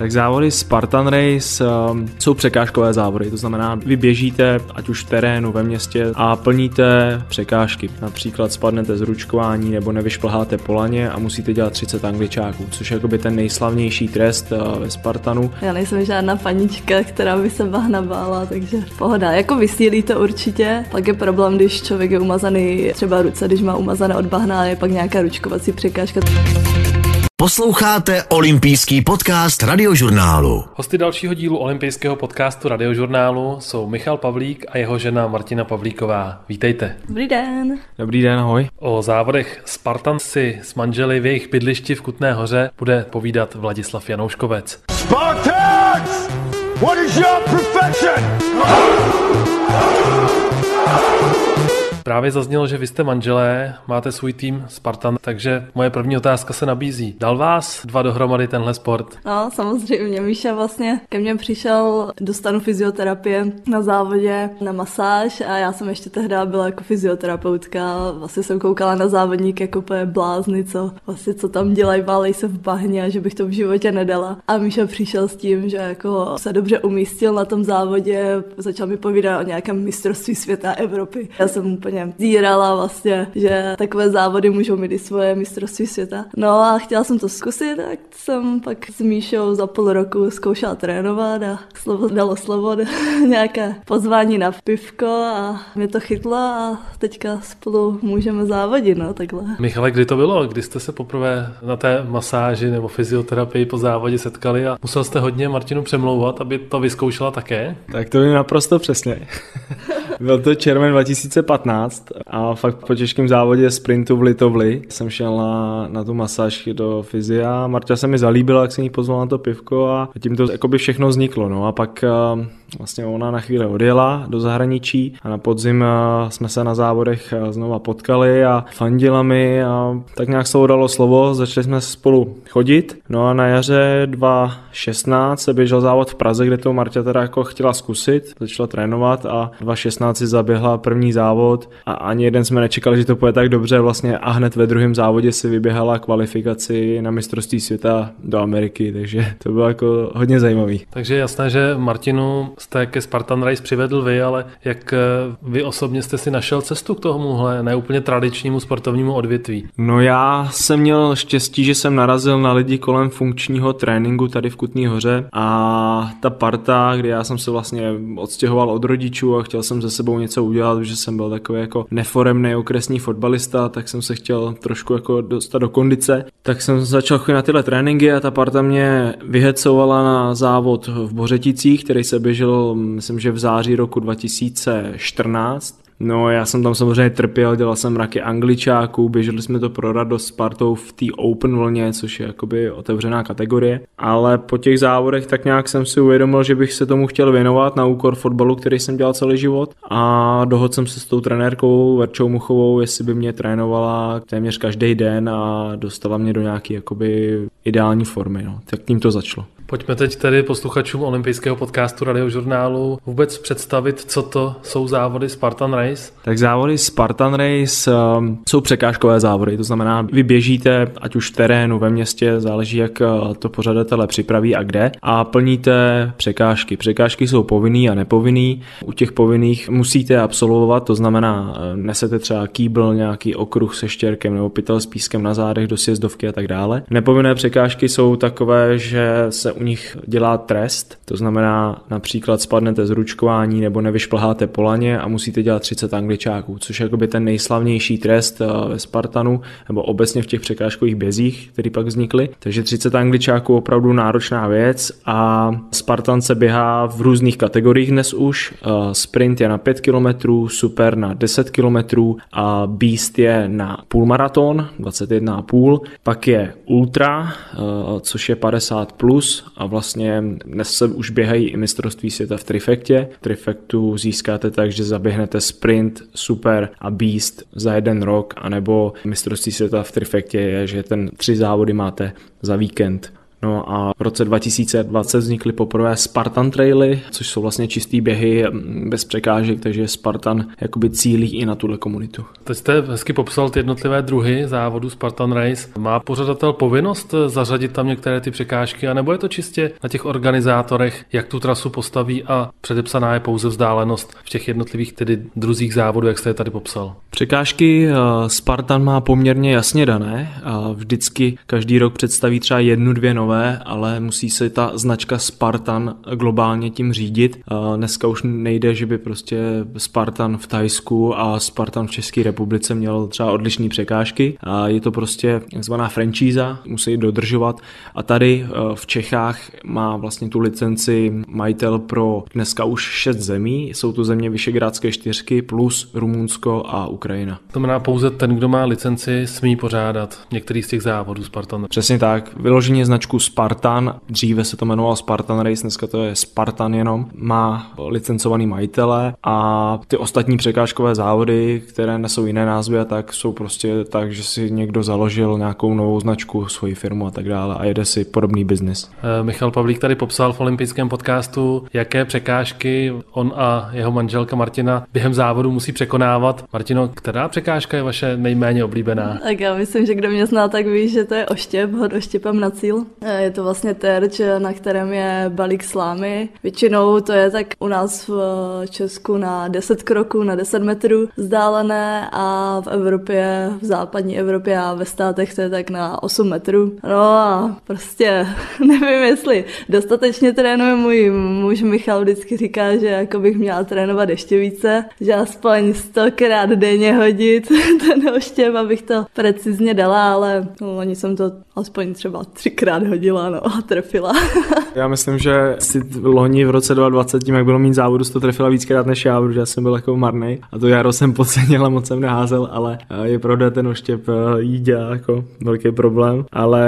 Tak závody Spartan Race um, jsou překážkové závody, to znamená, vy běžíte, ať už v terénu, ve městě a plníte překážky. Například spadnete z ručkování nebo nevyšplháte polaně a musíte dělat 30 angličáků, což je jakoby ten nejslavnější trest uh, ve Spartanu. Já nejsem žádná panička, která by se bahna bála, takže pohoda. Jako vysílí to určitě, pak je problém, když člověk je umazaný třeba ruce, když má umazané od bahna a je pak nějaká ručkovací překážka. Posloucháte olympijský podcast Radiožurnálu. Hosty dalšího dílu olympijského podcastu Radiožurnálu jsou Michal Pavlík a jeho žena Martina Pavlíková. Vítejte. Dobrý den. Dobrý den, ahoj. O závodech Spartan si s manželi v jejich bydlišti v Kutné hoře bude povídat Vladislav Janouškovec. Spartans! What is your profession? Právě zaznělo, že vy jste manželé, máte svůj tým Spartan, takže moje první otázka se nabízí. Dal vás dva dohromady tenhle sport? No, samozřejmě. Míša vlastně ke mně přišel, dostanu fyzioterapie na závodě, na masáž a já jsem ještě tehdy byla jako fyzioterapeutka. Vlastně jsem koukala na závodník jako úplně blázny, co, vlastně, co tam dělají, válej se v bahně a že bych to v životě nedala. A Míša přišel s tím, že jako se dobře umístil na tom závodě, začal mi povídat o nějakém mistrovství světa Evropy. Já jsem úplně úplně zírala vlastně, že takové závody můžou mít i svoje mistrovství světa. No a chtěla jsem to zkusit, tak jsem pak s Míšou za půl roku zkoušela trénovat a slovo dalo slovo, nějaké pozvání na pivko a mě to chytlo a teďka spolu můžeme závodit, no takhle. Michale, kdy to bylo? Kdy jste se poprvé na té masáži nebo fyzioterapii po závodě setkali a musel jste hodně Martinu přemlouvat, aby to vyzkoušela také? Tak to je naprosto přesně. Byl to červen 2015 a fakt po těžkém závodě sprintu v Litovli jsem šel na, na tu masáž do fyzia. Marta se mi zalíbila, jak jsem jí pozval na to pivko a tím to jakoby všechno vzniklo. No a pak Vlastně ona na chvíli odjela do zahraničí a na podzim eh, jsme se na závodech eh, znova potkali a fandila mi a tak nějak se dalo slovo, začali jsme spolu chodit. No a na jaře 2016 se běžel závod v Praze, kde to Marta teda jako chtěla zkusit, začala trénovat a 2016 si zaběhla první závod a ani jeden jsme nečekali, že to půjde tak dobře vlastně a hned ve druhém závodě si vyběhala kvalifikaci na mistrovství světa do Ameriky, takže to bylo jako hodně zajímavý. Takže jasné, že Martinu jste ke Spartan Race přivedl vy, ale jak eh, vy osobně jste si našel cestu k tomuhle neúplně tradičnímu sportovnímu odvětví? No já jsem měl štěstí, že jsem narazil na lidi kolem funkčního tréninku tady v Kutní hoře a ta parta, kdy já jsem se vlastně odstěhoval od rodičů a chtěl jsem ze sebou něco udělat, protože jsem byl takový jako neforemný okresní fotbalista, tak jsem se chtěl trošku jako dostat do kondice, tak jsem začal chodit na tyhle tréninky a ta parta mě vyhecovala na závod v Bořeticích, který se běžel myslím, že v září roku 2014 No já jsem tam samozřejmě trpěl, dělal jsem mraky angličáků, běželi jsme to pro radost s partou v té open vlně, což je jakoby otevřená kategorie, ale po těch závodech tak nějak jsem si uvědomil, že bych se tomu chtěl věnovat na úkor fotbalu, který jsem dělal celý život a dohodl jsem se s tou trenérkou Verčou Muchovou, jestli by mě trénovala téměř každý den a dostala mě do nějaké jakoby ideální formy, no. tak tím to začalo. Pojďme teď tedy posluchačům olympijského podcastu radiožurnálu vůbec představit, co to jsou závody Spartan Race. Tak závody Spartan Race um, jsou překážkové závody, to znamená, vy běžíte, ať už v terénu, ve městě, záleží, jak uh, to pořadatele připraví a kde, a plníte překážky. Překážky jsou povinný a nepovinný. U těch povinných musíte absolvovat, to znamená, uh, nesete třeba kýbl, nějaký okruh se štěrkem nebo pytel s pískem na zádech do sjezdovky a tak dále. Nepovinné překážky jsou takové, že se u nich dělá trest, to znamená například spadnete z ručkování nebo nevyšplháte polaně a musíte dělat 30 angličáků, což je jakoby ten nejslavnější trest eh, ve Spartanu nebo obecně v těch překážkových bězích, které pak vznikly. Takže 30 angličáků opravdu náročná věc a Spartan se běhá v různých kategoriích dnes už. Eh, sprint je na 5 km, super na 10 km a Beast je na půlmaraton, 21,5, pak je Ultra, eh, což je 50 plus a vlastně dnes se už běhají i mistrovství světa v trifektě. Trifektu získáte tak, že zaběhnete sprint, super a beast za jeden rok, anebo mistrovství světa v trifektě je, že ten tři závody máte za víkend No a v roce 2020 vznikly poprvé Spartan Traily, což jsou vlastně čistý běhy mm, bez překážek, takže Spartan jakoby cílí i na tuhle komunitu. Teď jste hezky popsal ty jednotlivé druhy závodu Spartan Race. Má pořadatel povinnost zařadit tam některé ty překážky, anebo je to čistě na těch organizátorech, jak tu trasu postaví a předepsaná je pouze vzdálenost v těch jednotlivých tedy druzích závodů, jak jste je tady popsal? Překážky eh, Spartan má poměrně jasně dané. Vždycky každý rok představí třeba jednu, dvě nové, ale musí se ta značka Spartan globálně tím řídit. Dneska už nejde, že by prostě Spartan v Tajsku a Spartan v České republice měl třeba odlišné překážky. Je to prostě takzvaná franchíza, musí dodržovat. A tady eh, v Čechách má vlastně tu licenci majitel pro dneska už šest zemí. Jsou to země Vyšegrádské čtyřky plus Rumunsko a Ukrajina. To znamená pouze ten, kdo má licenci, smí pořádat některý z těch závodů Spartan. Přesně tak. Vyloženě značku Spartan, dříve se to jmenovalo Spartan Race, dneska to je Spartan jenom, má licencovaný majitele a ty ostatní překážkové závody, které nesou jiné názvy a tak, jsou prostě tak, že si někdo založil nějakou novou značku, svoji firmu a tak dále a jede si podobný biznis. Eh, Michal Pavlík tady popsal v olympijském podcastu, jaké překážky on a jeho manželka Martina během závodu musí překonávat. Martino, která překážka je vaše nejméně oblíbená? Tak já myslím, že kdo mě zná, tak ví, že to je oštěp, hod oštěpem na cíl. Eh, je to vlastně terč, na kterém je balík slámy. Většinou to je tak u nás v Česku na 10 kroků, na 10 metrů vzdálené a v Evropě, v západní Evropě a ve státech to je tak na 8 metrů. No a prostě nevím, jestli dostatečně trénuje můj muž Michal vždycky říká, že jako bych měla trénovat ještě více, že aspoň stokrát denně hodit ten oštěp, abych to precizně dala, ale no, oni jsem to aspoň třeba třikrát hodila no, a trefila. já myslím, že si loni v roce 2020 tím, jak bylo mít závodu, to trefila víckrát než já, protože já jsem byl jako marný a to jaro jsem podcenil a moc jsem neházel, ale eh, je pravda, ten oštěp eh, jí dělá jako velký problém, ale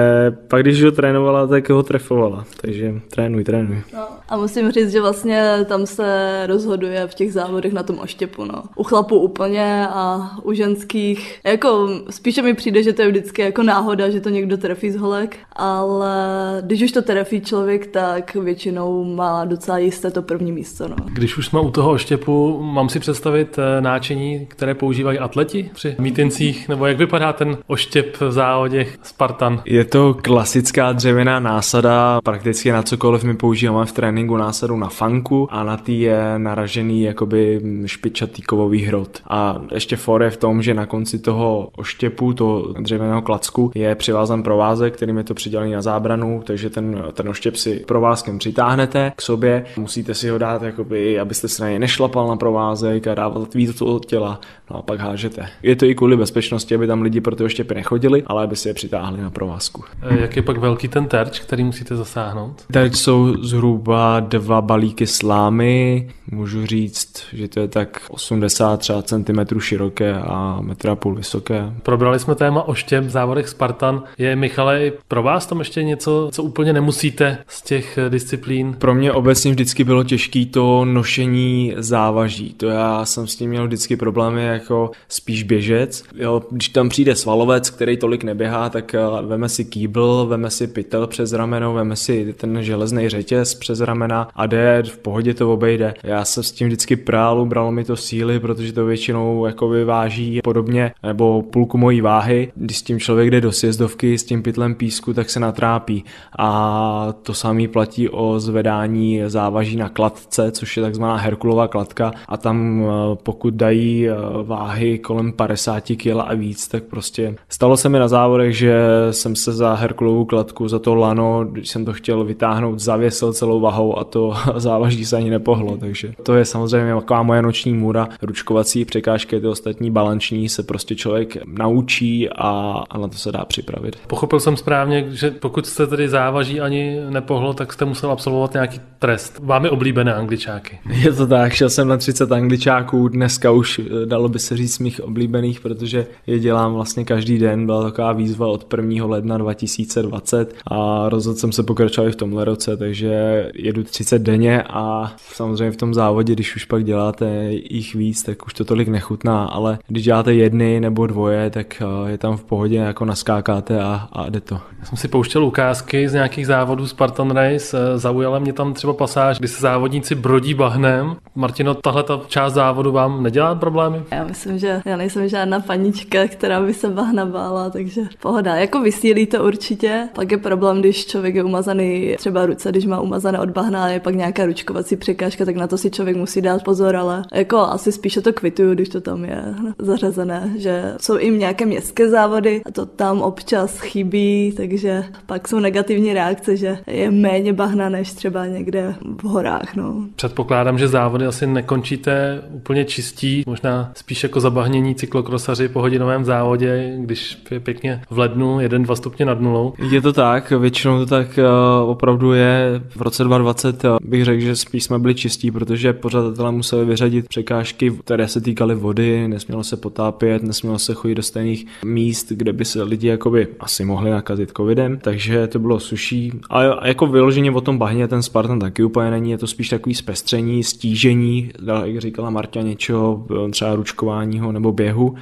pak když ho trénovala, tak ho trefovala, takže trénuj, trénuj. No, a musím říct, že vlastně tam se rozhoduje v těch závodech na tom oštěpu, no. U chlapů úplně a u ženských, jako spíše mi přijde, že to je vždycky jako náhoda, že to někdo trefí z holek, ale když už to trefí člověk, tak většinou má docela jisté to první místo, no. Když už jsme u toho oštěpu, mám si představit eh, náčení, které používají atleti při mítincích, nebo jak vypadá ten oštěp v závodě Spartan? Je to klasická dřevěná násada, prakticky na cokoliv my používáme v tréninku násadu na fanku a na tý je naražený jakoby špičatý kovový hrot. A ještě for je v tom, že na konci toho oštěpu, toho dřevěného klacku je přivázan provázek, kterým je to přidělený na zábranu, takže ten, ten oštěp si provázkem přitáhnete k sobě, musíte si ho dát, jakoby, abyste se na něj nešlapal na provázek a dával víc od těla, no a pak hážete. Je to i kvůli bezpečnosti, aby tam lidi pro ty oštěpy nechodili, ale aby si je přitáhli na provázku. Eh, jak je pak velký ten terč, který musíte zasáhnout? Terč jsou zhruba dva balíky slámy, můžu říct, že to je tak 80 třeba centimetrů široké a metra půl vysoké. Probrali jsme téma oštěp v závodech Spartan. Je Michale pro vás tam ještě něco, co úplně nemusíte z těch eh, disciplín? Pro mě obecně vždycky bylo těžké to nošení závaží. To já jsem s tím měl vždycky problémy jako spíš běžec. Jo, když tam přijde svalovec, který tolik neběhá, tak eh, veme si kýbl, veme si pytel přes rameno, veme si ten železný řetěz přes ramena a jde, v pohodě to obejde. Já jsem s tím vždycky prál, bralo mi to síly, protože to většinou jako váží podobně, nebo půlku mojí váhy. Když s tím člověk jde do sjezdovky s tím pytlem písku, tak se natrápí. A to samý platí o zvedání závaží na kladce, což je takzvaná Herkulova kladka a tam eh, pokud dají eh, váhy kolem 50 kg a víc, tak prostě stalo se mi na závodech, že jsem se za Herkulovou kladku, za to lano, když jsem to chtěl vytáhnout, zavěsil celou vahou a to závaží se ani nepohlo, takže to je samozřejmě taková moje noční můra, ručkovací překážky, ty ostatní balanční se prostě člověk naučí a, a na to se dá připravit. Pochopil jsem správně, že pokud jste tedy závaží ani nepohlo, tak jste musel absolvovat nějaký trest. Vámi oblíbené angličáky. Je to tak, šel jsem na 30 angličáků, dneska už eh, dalo by se říct mých oblíbených, protože je dělám vlastně každý den, byla taková výzva od 1. ledna 2020 a rozhodl jsem se pokračovat v tomhle roce, takže jedu 30 denně a samozřejmě v tom závodě, když už pak děláte jich víc, tak už to tolik nechutná ale když děláte jedny nebo dvoje, tak eh, je tam v pohodě, jako naskákáte a, a jde to. Já jsem si pouštěl ukázky z nějakých závodů Spartan Race, eh, zaujala mě tam třeba pasáž, kdy se závodníci brodí bahnem. Martino, tahle ta část závodu vám nedělá problémy? Já myslím, že já nejsem žádná panička, která by se bahna bála, takže pohoda. Jako vysílí to určitě, pak je problém, když člověk je umazaný třeba ruce, když má umazané od bahna a je pak nějaká ručkovací překážka, tak na to si člověk musí dát pozor, ale jako asi spíše to kvituju, když to tam je zařazené, že jsou i nějaké městské závody a to tam občas chybí, takže pak jsou negativní reakce, že je méně bahna než třeba někde v horách. No. Předpokládám, že závody asi nekončíte úplně čistí, možná spíš jako zabahnění cyklokrosaři po hodinovém závodě, když je pěkně v lednu 1-2 stupně nad nulou. Je to tak, většinou to tak uh, opravdu je. V roce 2020 uh, bych řekl, že spíš jsme byli čistí, protože pořadatelé museli vyřadit překážky, které se týkaly vody, nesmělo se potápět, nesmělo se chodit do stejných míst, kde by se lidi jakoby asi mohli nakazit covidem, takže to bylo suší. A jako vyloženě o tom bahně ten Spartan taky úplně není, je to spíš takový zpestření, stížení, jak říkala Marta, něčeho třeba ručkováního nebo běhu.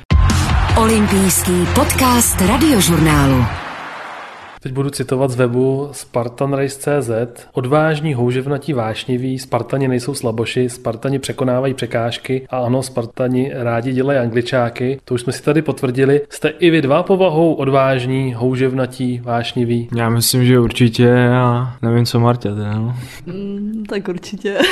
Olympijský podcast radiožurnálu. Teď budu citovat z webu spartanrace.cz. Odvážní, houževnatí, vášniví, Spartani nejsou slaboši, Spartani překonávají překážky a ano, Spartani rádi dělají angličáky. To už jsme si tady potvrdili. Jste i vy dva povahou odvážní, houževnatí, vášniví? Já myslím, že určitě a nevím, co Marta. No. Mm, tak určitě.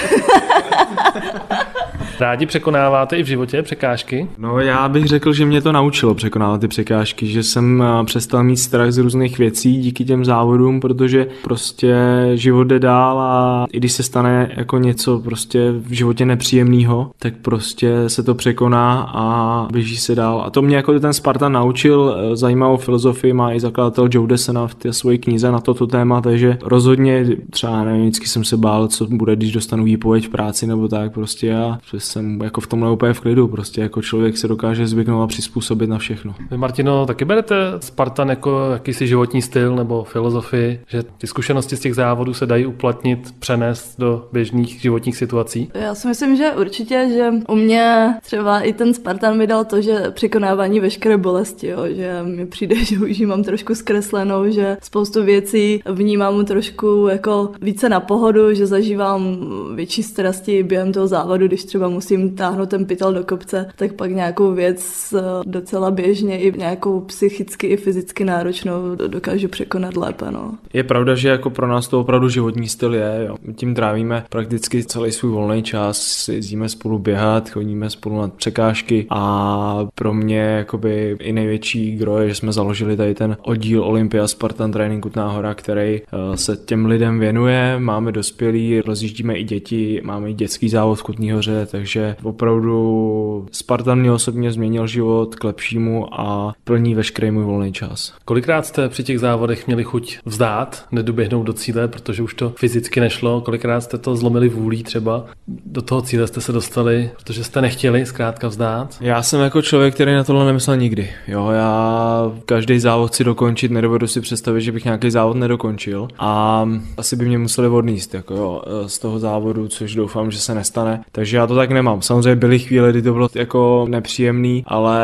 Rádi překonáváte i v životě překážky? No já bych řekl, že mě to naučilo překonávat ty překážky, že jsem přestal mít strach z různých věcí díky těm závodům, protože prostě život jde dál a i když se stane jako něco prostě v životě nepříjemného, tak prostě se to překoná a běží se dál. A to mě jako ten Spartan naučil, e, zajímavou filozofii má i zakladatel Joe Desena v té své knize na toto téma, takže rozhodně třeba nevím, vždycky jsem se bál, co bude, když dostanu výpověď v práci nebo tak prostě a jsem jako v tomhle úplně v klidu, prostě jako člověk se dokáže zvyknout a přizpůsobit na všechno. Vy Martino, taky berete Spartan jako jakýsi životní styl nebo filozofii, že ty zkušenosti z těch závodů se dají uplatnit, přenést do běžných životních situací? Já si myslím, že určitě, že u mě třeba i ten Spartan mi dal to, že překonávání veškeré bolesti, jo, že mi přijde, že už ji mám trošku zkreslenou, že spoustu věcí vnímám trošku jako více na pohodu, že zažívám větší strasti během toho závodu, když třeba musím táhnout ten pytel do kopce, tak pak nějakou věc eh, docela běžně i nějakou psychicky i fyzicky náročnou dokážu překonat lépe. No. Je pravda, že jako pro nás to opravdu životní styl je. Jo. Tím trávíme prakticky celý svůj volný čas, jezdíme spolu běhat, chodíme spolu na překážky a pro mě jakoby i největší gro je, že jsme založili tady ten oddíl Olympia Spartan Training Kutná hora, který eh, se těm lidem věnuje. Máme dospělí, rozjíždíme i děti, máme i dětský závod v Kutní hoře, takže opravdu Spartan mě osobně změnil život k lepšímu a plní veškerý můj volný čas. Kolikrát jste při těch závodech měli chuť vzdát, nedoběhnout do cíle, protože už to fyzicky nešlo? Kolikrát jste to zlomili vůlí třeba? Do toho cíle jste se dostali, protože jste nechtěli zkrátka vzdát? Já jsem jako člověk, který na tohle nemyslel nikdy. Jo, já každý závod si dokončit, nedovedu si představit, že bych nějaký závod nedokončil a asi by mě museli odníst jako jo, z toho závodu, což doufám, že se nestane. Takže já to tak nemám. Samozřejmě byly chvíle, kdy to bylo jako nepříjemný, ale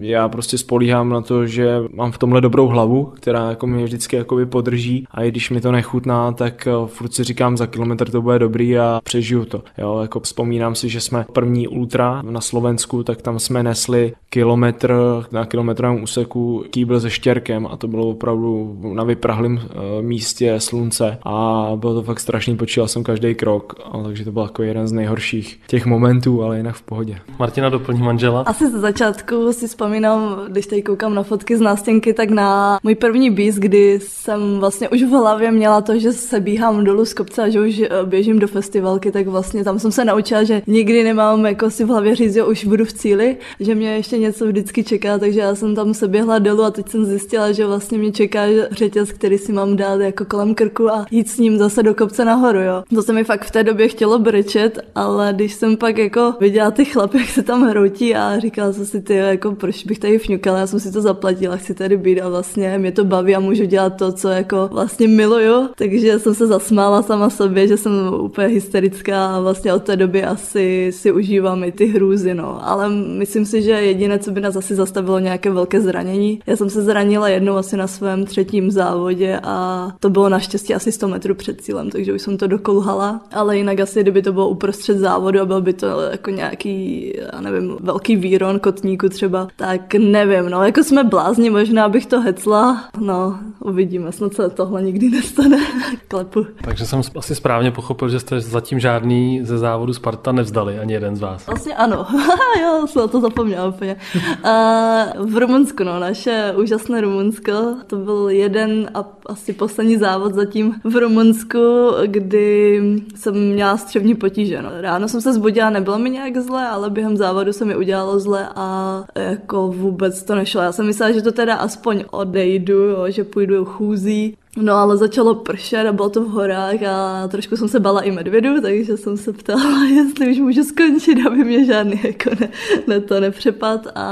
já prostě spolíhám na to, že mám v tomhle dobrou hlavu, která jako mě vždycky jako podrží a i když mi to nechutná, tak eh, furt si říkám, za kilometr to bude dobrý a přežiju to. Jo, jako vzpomínám si, že jsme první ultra na Slovensku, tak tam jsme nesli kilometr na kilometrovém úseku kýbl se štěrkem a to bylo opravdu na vyprahlém eh, místě slunce a bylo to fakt strašný, počítal jsem každý krok, takže to byl jako jeden z nejhorších těch momentů, ale jinak v pohodě. Martina doplní manžela. Asi ze začátku si vzpomínám, když tady koukám na fotky z nástěnky, tak na můj první bíz, kdy jsem vlastně už v hlavě měla to, že se bíhám dolů z kopce a že už eh, běžím do festivalky, tak vlastně tam jsem se naučila, že nikdy nemám jako si v hlavě říct, že už budu v cíli, že mě ještě něco vždycky čeká, takže já jsem tam se běhla dolů a teď jsem zjistila, že vlastně mě čeká řetěz, který si mám dát jako kolem krku a jít s ním zase do kopce nahoru, jo. To se mi fakt v té době chtělo brečet, ale když jsem pak pak jako viděla ty chlapy, jak se tam hroutí a říkala jsem si, ty, jako proč bych tady fňukala, já jsem si to zaplatila, chci tady být a vlastně mě to baví a můžu dělat to, co jako vlastně miluju, takže jsem se zasmála sama sobě, že jsem úplně hysterická a vlastně od té doby asi si užívám i ty hrůzy, no. Ale myslím si, že jediné, co by nás asi zastavilo nějaké velké zranění. Já jsem se zranila jednou asi na svém třetím závodě a to bylo naštěstí asi 100 metrů před cílem, takže už jsem to dokolhala, ale jinak asi, kdyby to bylo uprostřed závodu a byl by to jako nějaký, já nevím, velký výron kotníku třeba, tak nevím, no, jako jsme blázni, možná bych to hecla, no, uvidíme, snad se tohle nikdy nestane, klepu. Takže jsem asi správně pochopil, že jste zatím žádný ze závodu Sparta nevzdali, ani jeden z vás. Vlastně ano, jo, jsem to zapomněla úplně. A v Rumunsku, no, naše úžasné Rumunsko, to byl jeden a asi poslední závod zatím v Rumunsku, kdy jsem měla střevní potíže. No. Ráno jsem se zbudila, nebylo mi nějak zle, ale během závodu se mi udělalo zle a jako vůbec to nešlo. Já jsem myslela, že to teda aspoň odejdu, jo, že půjdu chůzí, No ale začalo pršet a bylo to v horách a trošku jsem se bala i medvědu, takže jsem se ptala, jestli už můžu skončit, aby mě žádný jako ne, ne to nepřepad. A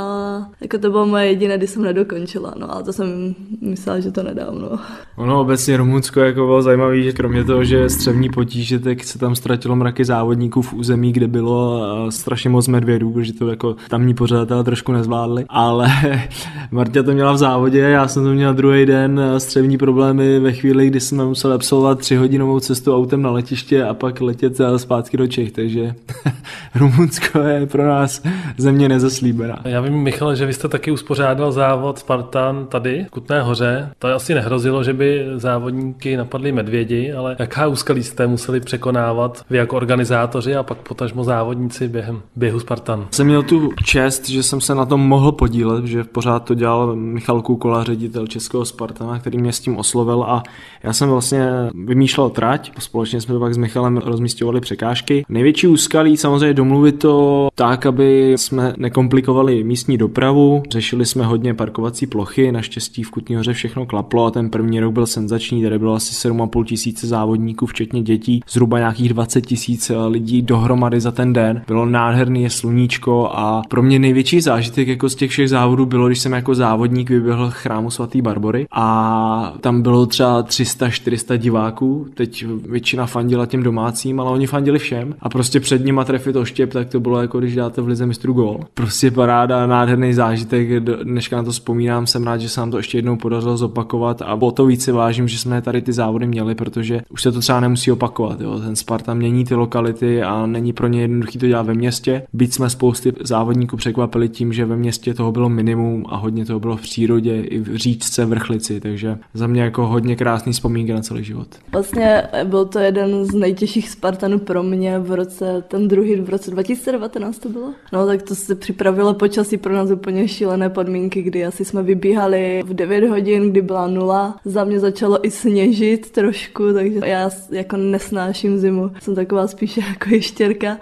jako to bylo moje jediné, kdy jsem nedokončila, no a to jsem myslela, že to nedám, no. Ono obecně Rumunsko jako bylo zajímavé, že kromě toho, že střevní potíže, tak se tam ztratilo mraky závodníků v území, kde bylo strašně moc medvědů, protože to jako tamní pořadatelé trošku nezvládli, ale Marta to měla v závodě, já jsem to měl druhý den střevní problémy ve chvíli, kdy jsme museli absolvovat třihodinovou cestu autem na letiště a pak letět zpátky do Čech, takže Rumunsko je pro nás země nezaslíbená. Já vím, Michal, že vy jste taky uspořádal závod Spartan tady v Kutné hoře. To asi nehrozilo, že by závodníky napadli medvědi, ale jaká úskalí jste museli překonávat vy jako organizátoři a pak potažmo závodníci během běhu Spartan? Jsem měl tu čest, že jsem se na tom mohl podílet, že pořád to dělal Michal Kukola, ředitel Českého Spartana, který mě s tím oslovil a já jsem vlastně vymýšlel trať, společně jsme to pak s Michalem rozmístěvali překážky. Největší úskalí samozřejmě domluvit to tak, aby jsme nekomplikovali místní dopravu, řešili jsme hodně parkovací plochy, naštěstí v Kutní hoře všechno klaplo a ten první rok byl senzační, tady bylo asi 7,5 tisíce závodníků, včetně dětí, zhruba nějakých 20 tisíc lidí dohromady za ten den. Bylo nádherný je sluníčko a pro mě největší zážitek jako z těch všech závodů bylo, když jsem jako závodník vyběhl chrámu svatý Barbory a tam bylo třeba třeba 300-400 diváků, teď většina fandila těm domácím, ale oni fandili všem a prostě před nima trefit oštěp, tak to bylo jako když dáte v lize mistru gol. Prostě paráda, nádherný zážitek, dneška na to vzpomínám, jsem rád, že se nám to ještě jednou podařilo zopakovat a o to více vážím, že jsme tady ty závody měli, protože už se to třeba nemusí opakovat. Jo. Ten Sparta mění ty lokality a není pro ně jednoduchý to dělat ve městě. Byť jsme spousty závodníků překvapili tím, že ve městě toho bylo minimum a hodně toho bylo v přírodě i v říčce, vrchlici, takže za mě jako hodně krásný vzpomínky na celý život. Vlastně byl to jeden z nejtěžších Spartanů pro mě v roce, ten druhý v roce 2019 to bylo. No tak to se připravilo počasí pro nás úplně šílené podmínky, kdy asi jsme vybíhali v 9 hodin, kdy byla nula. Za mě začalo i sněžit trošku, takže já jako nesnáším zimu. Jsem taková spíše jako ještěrka.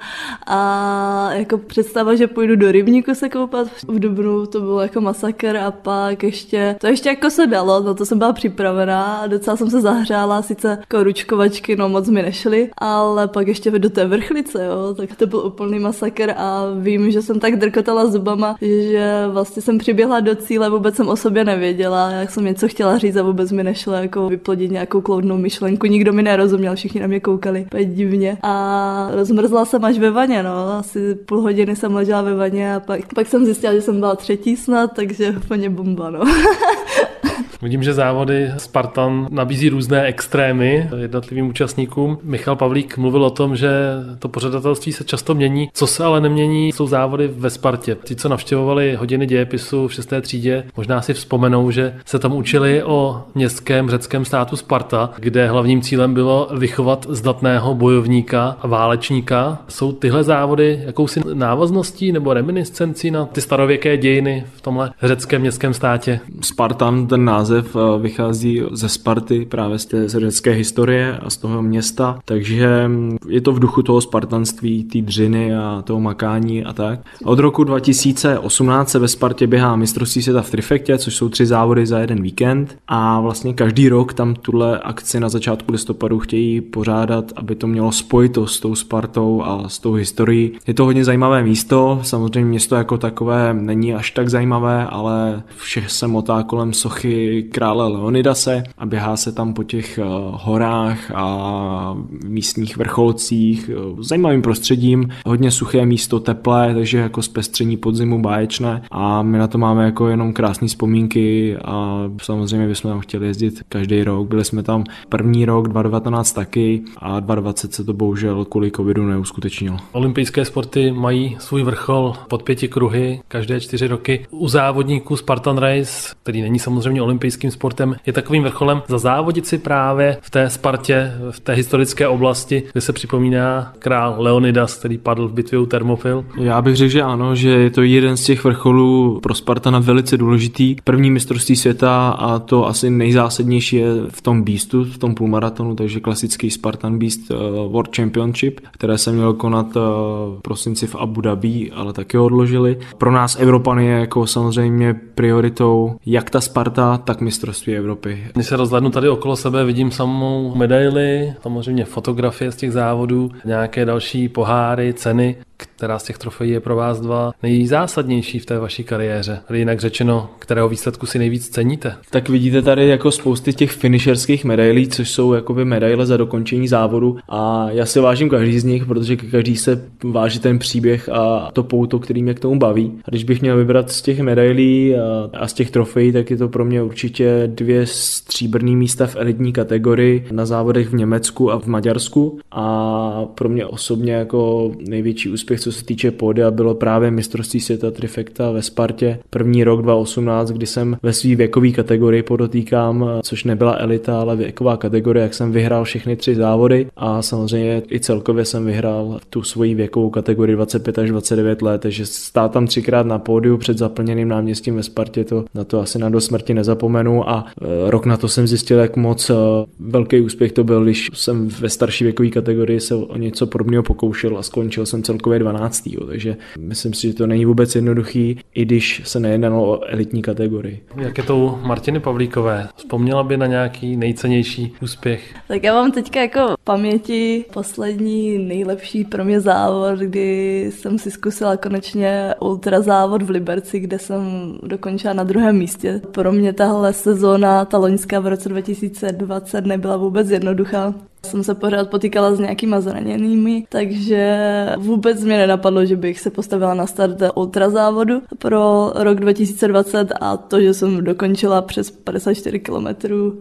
A jako představa, že půjdu do rybníku se koupat v Dubnu, to bylo jako masakr a pak ještě, to ještě jako se dalo, na to jsem byla připravená docela jsem se zahřála, sice jako ručkovačky, no moc mi nešly, ale pak ještě do té vrchlice, jo, tak to byl úplný masakr a vím, že jsem tak drkotala zubama, že vlastně jsem přiběhla do cíle, vůbec jsem o sobě nevěděla, jak jsem něco chtěla říct a vůbec mi nešlo jako vyplodit nějakou kloudnou myšlenku, nikdo mi nerozuměl, všichni na mě koukali, úplně divně a rozmrzla jsem až ve vaně, no, asi půl hodiny jsem ležela ve vaně a pak, pak jsem zjistila, že jsem byla třetí snad, takže úplně bomba, no. Vidím, že závody Spartan nabízí různé extrémy jednotlivým účastníkům. Michal Pavlík mluvil o tom, že to pořadatelství se často mění. Co se ale nemění, jsou závody ve Spartě. Ti, co navštěvovali hodiny dějepisu v 6. třídě, možná si vzpomenou, že se tam učili o městském řeckém státu Sparta, kde hlavním cílem bylo vychovat zdatného bojovníka a válečníka. Jsou tyhle závody jakousi návazností nebo reminiscencí na ty starověké dějiny v tomhle řeckém městském státě? Spartan, ten název název vychází ze Sparty, právě z té řecké historie a z toho města, takže mm, je to v duchu toho spartanství, té dřiny a toho makání a tak. Od roku 2018 se ve Spartě běhá mistrovství světa v trifektě, což jsou tři závody za jeden víkend a vlastně každý rok tam tuhle akci na začátku listopadu chtějí pořádat, aby to mělo spojitost s tou Spartou a s tou historií. Je to hodně zajímavé místo, samozřejmě město jako takové není až tak zajímavé, ale vše se motá kolem sochy krále Leonidase a běhá se tam po těch eh, horách a místních vrcholcích eh, zajímavým prostředím, hodně suché místo, teplé, takže jako zpestření podzimu báječné a my na to máme jako jenom krásné vzpomínky a samozřejmě bychom tam chtěli jezdit každý rok. Byli jsme tam první rok 2019 taky a 2020 se to bohužel kvůli covidu neuskutečnilo. Olympijské sporty mají svůj vrchol pod pěti kruhy každé čtyři roky. U závodníků Spartan Race, který není samozřejmě olympijským sportem, je takovým vrcholem zazávodit si právě v té Spartě, v té historické oblasti, kde se připomíná král Leonidas, který padl v bitvě u Thermopyl. Já bych řekl, že ano, že je to jeden z těch vrcholů pro Spartana velice důležitý. První mistrovství světa a to asi nejzásadnější je v tom Beastu, v tom půlmaratonu, takže klasický Spartan Beast uh, World Championship, které se mělo konat uh, v prosinci v Abu Dhabi, ale taky odložili. Pro nás Evropany je jako samozřejmě prioritou jak ta Sparta, tak mistrovství Evropy. Když se rozhlednu tady okolo sebe, vidím samou medaily, samozřejmě fotografie z těch závodů, nějaké další poháry, ceny která z těch trofejí je pro vás dva nejzásadnější v té vaší kariéře? Ale jinak řečeno, kterého výsledku si nejvíc ceníte? Tak vidíte tady jako spousty těch finisherských medailí, což jsou jakoby medaile za dokončení závodu a já si vážím každý z nich, protože každý se váží ten příběh a to pouto, který mě k tomu baví. A když bych měl vybrat z těch medailí a, a z těch trofejí, tak je to pro mě určitě dvě stříbrné místa v elitní kategorii na závodech v Německu a v Maďarsku a pro mě osobně jako největší úspěch úspěch, co se týče pódia, bylo právě mistrovství světa trifekta ve Spartě. První rok 2018, kdy jsem ve své věkové kategorii podotýkám, což nebyla elita, ale věková kategorie, jak jsem vyhrál všechny tři závody a samozřejmě i celkově jsem vyhrál tu svoji věkovou kategorii 25 až 29 let, takže stát tam třikrát na pódiu před zaplněným náměstím ve Spartě, to na to asi na do smrti nezapomenu a e, rok na to jsem zjistil, jak moc e, velký úspěch to byl, když jsem ve starší věkové kategorii se o něco podobného pokoušel a skončil jsem celkově 12. Takže myslím si, že to není vůbec jednoduchý, i když se nejednalo o elitní kategorii. Jak je to u Martiny Pavlíkové? Vzpomněla by na nějaký nejcennější úspěch? Tak já mám teďka jako paměti poslední nejlepší pro mě závod, kdy jsem si zkusila konečně ultra závod v Liberci, kde jsem dokončila na druhém místě. Pro mě tahle sezóna, ta loňská v roce 2020 nebyla vůbec jednoduchá. Jsem se pořád potýkala s nějakýma zraněnými, takže vůbec mě nenapadlo, že bych se postavila na start ultrazávodu pro rok 2020 a to, že jsem dokončila přes 54 km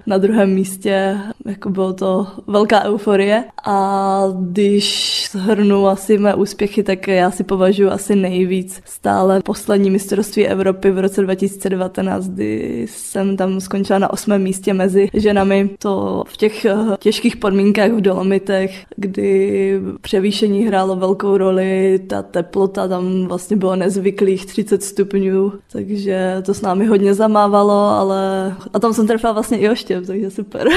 na druhém místě, jako bylo to velká euforie a když shrnu asi mé úspěchy, tak já si považuji asi nejvíc stále poslední mistrovství Evropy v roce 2019, kdy jsem tam skončila na osmém místě mezi ženami. To v těch těžkých podmínkách podmínkách v Dolomitech, kdy převýšení hrálo velkou roli, ta teplota tam vlastně bylo nezvyklých 30 stupňů, takže to s námi hodně zamávalo, ale a tam jsem trefila vlastně i oštěp, takže super.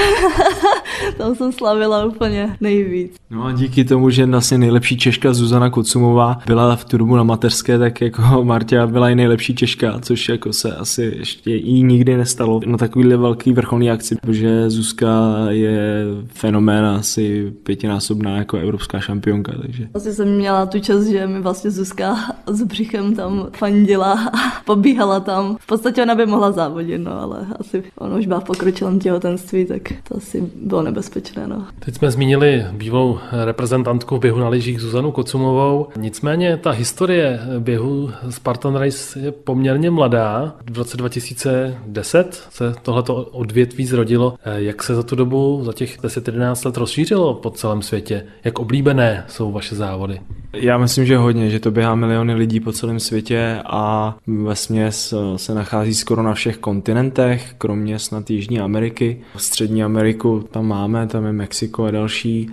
tam jsem slavila úplně nejvíc. No a díky tomu, že vlastně nejlepší Češka Zuzana Kocumová byla v turbu na mateřské, tak jako Marta byla i nejlepší Češka, což jako se asi ještě jí nikdy nestalo na takovýhle velký vrcholný akci, protože Zuzka je fenomén asi pětinásobná jako evropská šampionka. Takže. Vlastně jsem měla tu čas, že mi vlastně Zuzka s břichem tam fandila a pobíhala tam. V podstatě ona by mohla závodit, no, ale asi ona už byla v pokročilém těhotenství, tak to asi bylo nebezpečné. No. Teď jsme zmínili bývalou reprezentantku běhu na lyžích Zuzanu Kocumovou. Nicméně ta historie běhu Spartan Race je poměrně mladá. V roce 2010 se tohleto odvětví zrodilo. Jak se za tu dobu, za těch 10-11 let rozšířilo po celém světě? Jak oblíbené jsou vaše závody? Já myslím, že hodně, že to běhá miliony lidí po celém světě a směs se nachází skoro na všech kontinentech, kromě snad Jižní Ameriky. V Střední Ameriku tam máme, tam je Mexiko a další.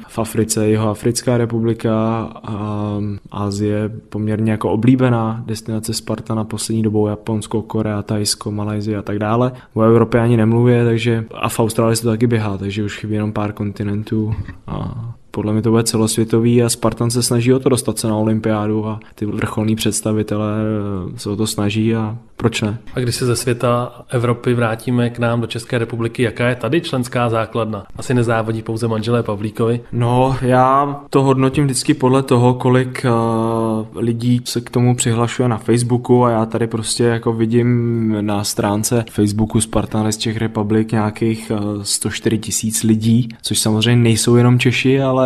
V Africe jeho Africká republika a Asie poměrně jako oblíbená destinace Sparta na poslední dobou Japonsko, Korea, Tajsko, Malajzie a tak dále. O Evropě ani nemluvě, takže a v Austrálii se to taky běhá, takže už chybí jenom pár kontinentů a podle mě to bude celosvětový a Spartan se snaží o to dostat se na olympiádu a ty vrcholní představitelé se o to snaží a proč ne? A když se ze světa Evropy vrátíme k nám do České republiky, jaká je tady členská základna? Asi nezávodí pouze manželé Pavlíkovi? No, já to hodnotím vždycky podle toho, kolik uh, lidí se k tomu přihlašuje na Facebooku a já tady prostě jako vidím na stránce Facebooku Spartan z Czech Republic nějakých uh, eh, 104 tisíc lidí, což samozřejmě nejsou jenom Češi, ale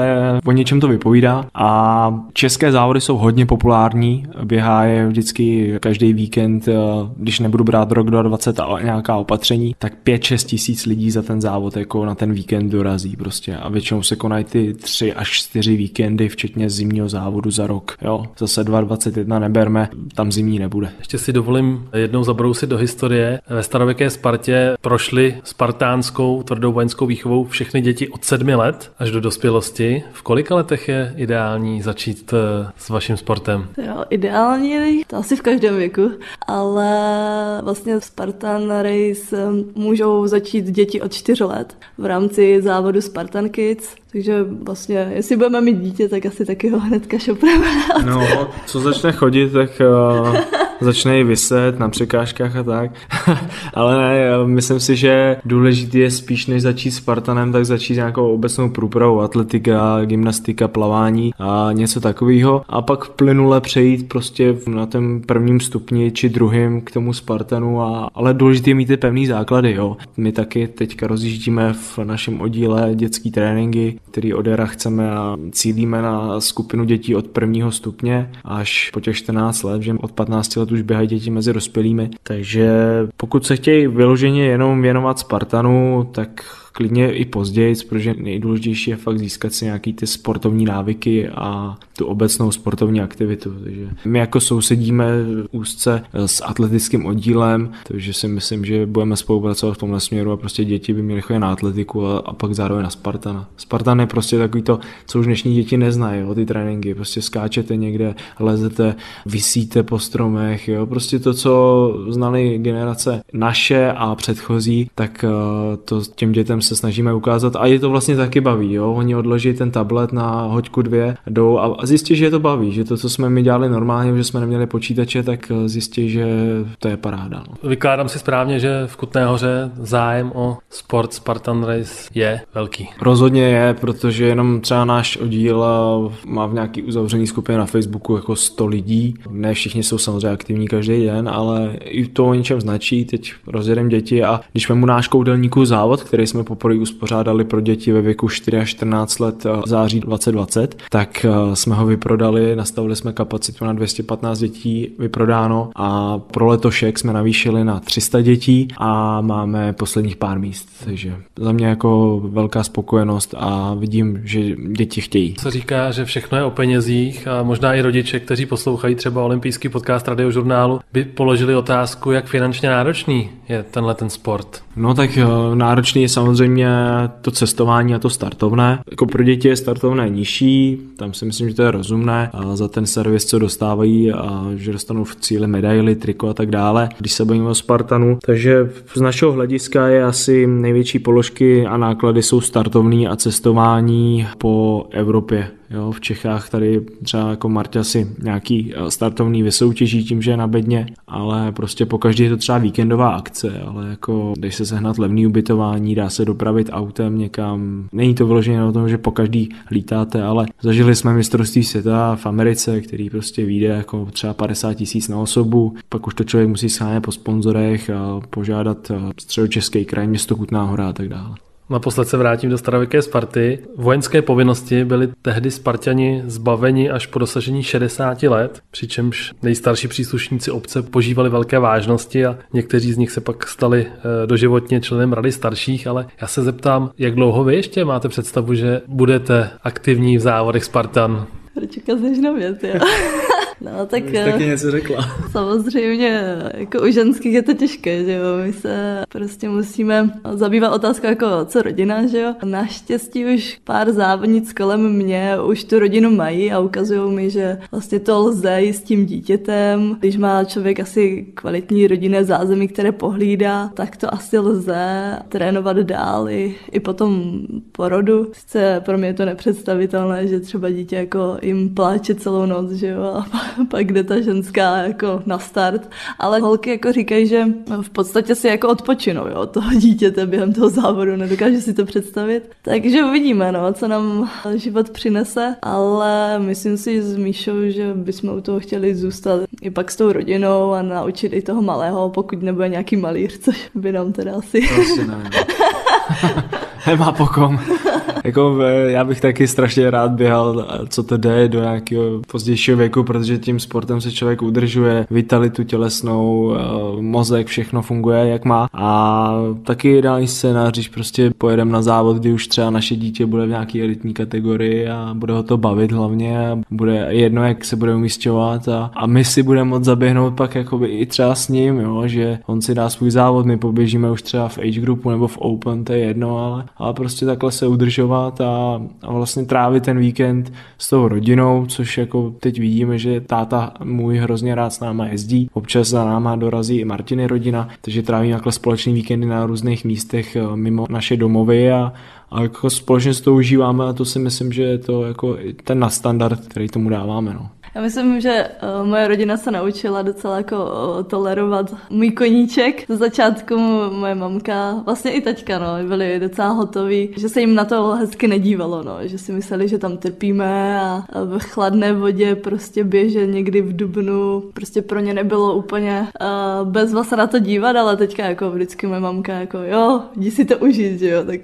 o něčem to vypovídá a české závody jsou hodně populární, běhá je vždycky každý víkend uh, když nebudu brát rok 20 a nějaká opatření, tak 5-6 tisíc lidí za ten závod jako na ten víkend dorazí prostě a většinou se konají ty 3 až 4 víkendy, včetně zimního závodu za rok. Jo, zase 2021 neberme, tam zimní nebude. Ještě si dovolím jednou zabrousit do historie. Ve starověké Spartě prošly spartánskou tvrdou vojenskou výchovou všechny děti od sedmi let až do dospělosti. V kolika letech je ideální začít eh, s vaším sportem? Jo, ideální, to asi v každém věku, ale vlastně Spartan Race eh, můžou začít děti od 4 let v rámci závodu Spartan Kids, takže vlastně, jestli budeme mít dítě, tak asi taky ho hnedka šopreme. No, co začne chodit, tak uh, začne vyset na překážkách a tak. Ale ne, myslím si, že důležité je spíš než začít Spartanem, tak začít nějakou obecnou průpravou, atletika, gymnastika, plavání a něco takového. A pak plynule přejít prostě na ten prvním stupni či druhým k tomu Spartanu, a, ale důležité je mít ty pevný základy, jo. My taky teďka rozjíždíme v našem oddíle dětský tréninky, který od chceme a cílíme na skupinu dětí od prvního stupně až po těch 14 let, že od 15 let už běhají děti mezi dospělými. Takže pokud se chtějí vyloženě jenom věnovat Spartanu, tak klidně i později, protože nejdůležitější je fakt získat si nějaký ty sportovní návyky a tu obecnou sportovní aktivitu. Takže my jako sousedíme úzce s atletickým oddílem, takže si myslím, že budeme spolupracovat v tomhle směru a prostě děti by měly chodit na atletiku a, a pak zároveň na Spartana. Spartan je prostě takový to, co už dnešní děti neznají, jo, ty tréninky. Prostě skáčete někde, lezete, vysíte po stromech, jo, prostě to, co znali generace naše a předchozí, tak uh, to těm dětem se snažíme ukázat a je to vlastně taky baví, jo? Oni odloží ten tablet na hoďku dvě, jdou a zjistí, že je to baví, že to, co jsme my dělali normálně, že jsme neměli počítače, tak eh, zjistí, že to je paráda. No. Vykládám si správně, že v Kutné hoře zájem o sport Spartan Race je velký. Rozhodně je, protože jenom třeba náš oddíl eh, má v nějaký uzavřený skupině na Facebooku jako 100 lidí. Ne všichni jsou samozřejmě aktivní každý den, ale i to o něčem značí. Teď rozjedeme děti a když mu náš koudelníků závod, který jsme poprvé uspořádali pro děti ve věku 4 až 14 let v září 2020, tak eh, jsme ho vyprodali, nastavili jsme kapacitu na 215 dětí vyprodáno a pro letošek jsme navýšili na 300 dětí a máme posledních pár míst, takže za mě jako velká spokojenost a vidím, že děti chtějí. Se říká, že všechno je o penězích a možná i rodiče, kteří poslouchají třeba olympijský podcast radiožurnálu, by položili otázku, jak finančně náročný je tenhle ten sport. No tak eh, náročný je samozřejmě to cestování a to startovné. Jako pro děti je startovné nižší, tam si myslím, že to je rozumné a za ten servis, co dostávají a že dostanou v cíli medaily, triko a tak dále, když se bavíme o Spartanu. Takže z našeho hlediska je asi největší položky a náklady jsou startovní a cestování po Evropě. Jo, v Čechách tady třeba jako Marta si nějaký eh, startovný vysoutěží tím, že je na bedně, ale prostě po každý je to třeba víkendová akce, ale jako když se sehnat levný ubytování, dá se dopravit autem někam. Není to vyloženě o tom, že po každý lítáte, ale zažili jsme mistrovství světa v Americe, který prostě vyjde jako třeba 50 tisíc na osobu, pak už to člověk musí schánět po sponzorech a požádat eh, středočeský kraj, město Kutná hora a tak dále. Naposled se vrátím do starověké Sparty. Vojenské povinnosti byly tehdy Spartani zbaveni až po dosažení 60 let, přičemž nejstarší příslušníci obce požívali velké vážnosti a někteří z nich se pak stali eh, doživotně členem rady starších, ale já se zeptám, jak dlouho vy ještě máte představu, že budete aktivní v závodech Spartan? Proč ukazuješ na věc, jo? No, tak taky něco řekla. samozřejmě, jako u ženských je to těžké, že jo, my se prostě musíme zabývat otázkou jako co rodina, že jo. Naštěstí už pár závodnic kolem mě už tu rodinu mají a ukazují mi, že vlastně to lze i s tím dítětem. Když má člověk asi kvalitní rodinné zázemí, které pohlídá, tak to asi lze trénovat dál i, i potom porodu. Sice pro mě je to nepředstavitelné, že třeba dítě jako jim pláče celou noc, že jo, a pak jde ta ženská jako na start. Ale holky jako říkají, že v podstatě si jako odpočinou, jo, toho dítěte během toho závodu, nedokáže si to představit. Takže uvidíme, no, co nám život přinese, ale myslím si s Míšou, že bychom u toho chtěli zůstat i pak s tou rodinou a naučit i toho malého, pokud nebude nějaký malíř, což by nám teda asi... Prostě ne. Nemá pokom. Jako já bych taky strašně rád běhal, co to jde do nějakého pozdějšího věku, protože tím sportem se člověk udržuje vitalitu tělesnou, eh, mozek, všechno funguje jak má. A taky ideální scénář, když prostě pojedeme na závod, kdy už třeba naše dítě bude v nějaké elitní kategorii a bude ho to bavit hlavně a bude jedno, jak se bude umístěvat a, a my si budeme moct zaběhnout pak jakoby i třeba s ním, jo, že on si dá svůj závod, my poběžíme už třeba v age groupu nebo v open, to je jedno, ale, ale prostě takhle se udržovat a, a vlastně trávit ten víkend s tou rodinou, což jako teď vidíme, že táta můj hrozně rád s náma jezdí, občas za náma dorazí i Martiny rodina, takže trávíme takhle společný víkendy na různých místech eh, mimo naše domovy a, a jako společně s to užíváme a to si myslím, že je to jako ten na standard, který tomu dáváme. No. Já myslím, že uh, moje rodina se naučila docela jako uh, tolerovat můj koníček. Ze začátku moje mamka, vlastně i teďka, no, byli docela hotoví, že se jim na to hezky nedívalo, no, že si mysleli, že tam trpíme a v chladné vodě prostě běže někdy v Dubnu. Prostě pro ně nebylo úplně uh, bezva se na to dívat, ale teďka jako vždycky moje mamka jako jo, jdi si to užít, že jo, tak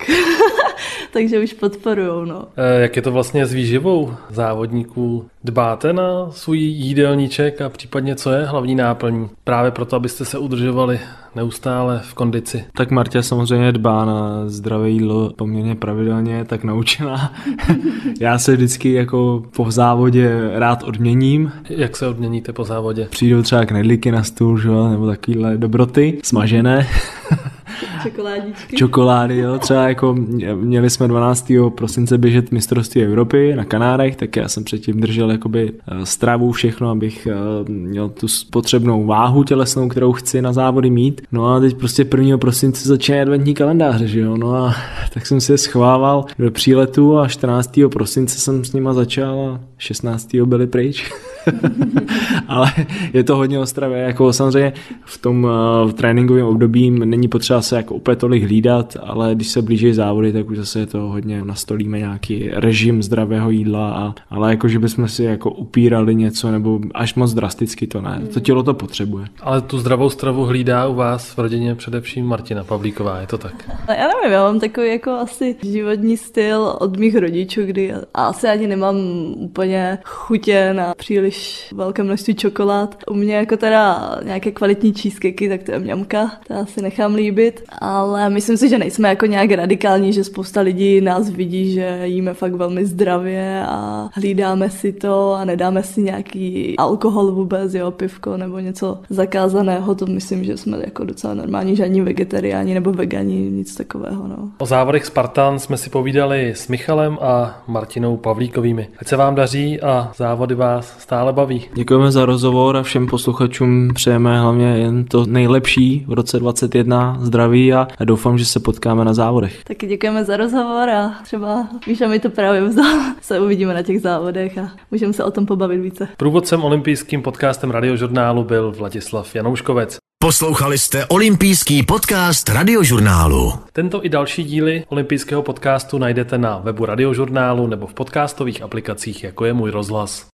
takže už podporujou, no. E, jak je to vlastně s výživou závodníků? Dbáte na svůj jídelníček a případně co je hlavní náplní? Právě proto, abyste se udržovali neustále v kondici. Tak Martě samozřejmě dbá na zdravé jídlo poměrně pravidelně, tak naučená. Já se vždycky jako po závodě rád odměním. Jak se odměníte po závodě? Přijdou třeba knedlíky na stůl, že? nebo takovéhle dobroty, smažené. Čokoládičky. Čokolády, jo. Třeba jako měli jsme 12. prosince běžet mistrovství Evropy na Kanárech, tak já jsem předtím držel jakoby eh, stravu, všechno, abych eh, měl tu potřebnou váhu tělesnou, kterou chci na závody mít. No a teď prostě 1. prosince začíná adventní kalendáře, že jo. No a tak jsem si je schovával do příletu a 14. prosince jsem s nima začal a 16. byli pryč. ale je to hodně ostravé. Jako samozřejmě v tom uh, v tréninkovém období není potřeba se jako úplně tolik hlídat, ale když se blíží závody, tak už zase je to hodně nastolíme nějaký režim zdravého jídla, a, ale jako, že bychom si jako upírali něco nebo až moc drasticky to ne. To tělo to potřebuje. Ale tu zdravou stravu hlídá u vás v rodině především Martina Pavlíková, je to tak? Já nevím, já mám takový jako asi životní styl od mých rodičů, kdy asi ani nemám úplně chutě na příliš velké množství čokolád. U mě jako teda nějaké kvalitní cheesecakey, tak to je mňamka, to asi nechám líbit, ale myslím si, že nejsme jako nějak radikální, že spousta lidí nás vidí, že jíme fakt velmi zdravě a hlídáme si to a nedáme si nějaký alkohol vůbec, jo, pivko nebo něco zakázaného, to myslím, že jsme jako docela normální, žádní vegetariáni nebo vegani, nic takového, no. O závodech Spartan jsme si povídali s Michalem a Martinou Pavlíkovými. Ať se vám daří a závody vás stále baví. Děkujeme za rozhovor a všem posluchačům přejeme hlavně jen to nejlepší v roce 2021, zdraví a doufám, že se potkáme na závodech. Taky děkujeme za rozhovor a třeba Míša mi to právě vzal. Se uvidíme na těch závodech a můžeme se o tom pobavit více. Průvodcem olympijským podcastem radiožurnálu byl Vladislav Janouškovec. Poslouchali jste olympijský podcast Radiožurnálu. Tento i další díly olympijského podcastu najdete na webu Radiožurnálu nebo v podcastových aplikacích, jako je Můj rozhlas.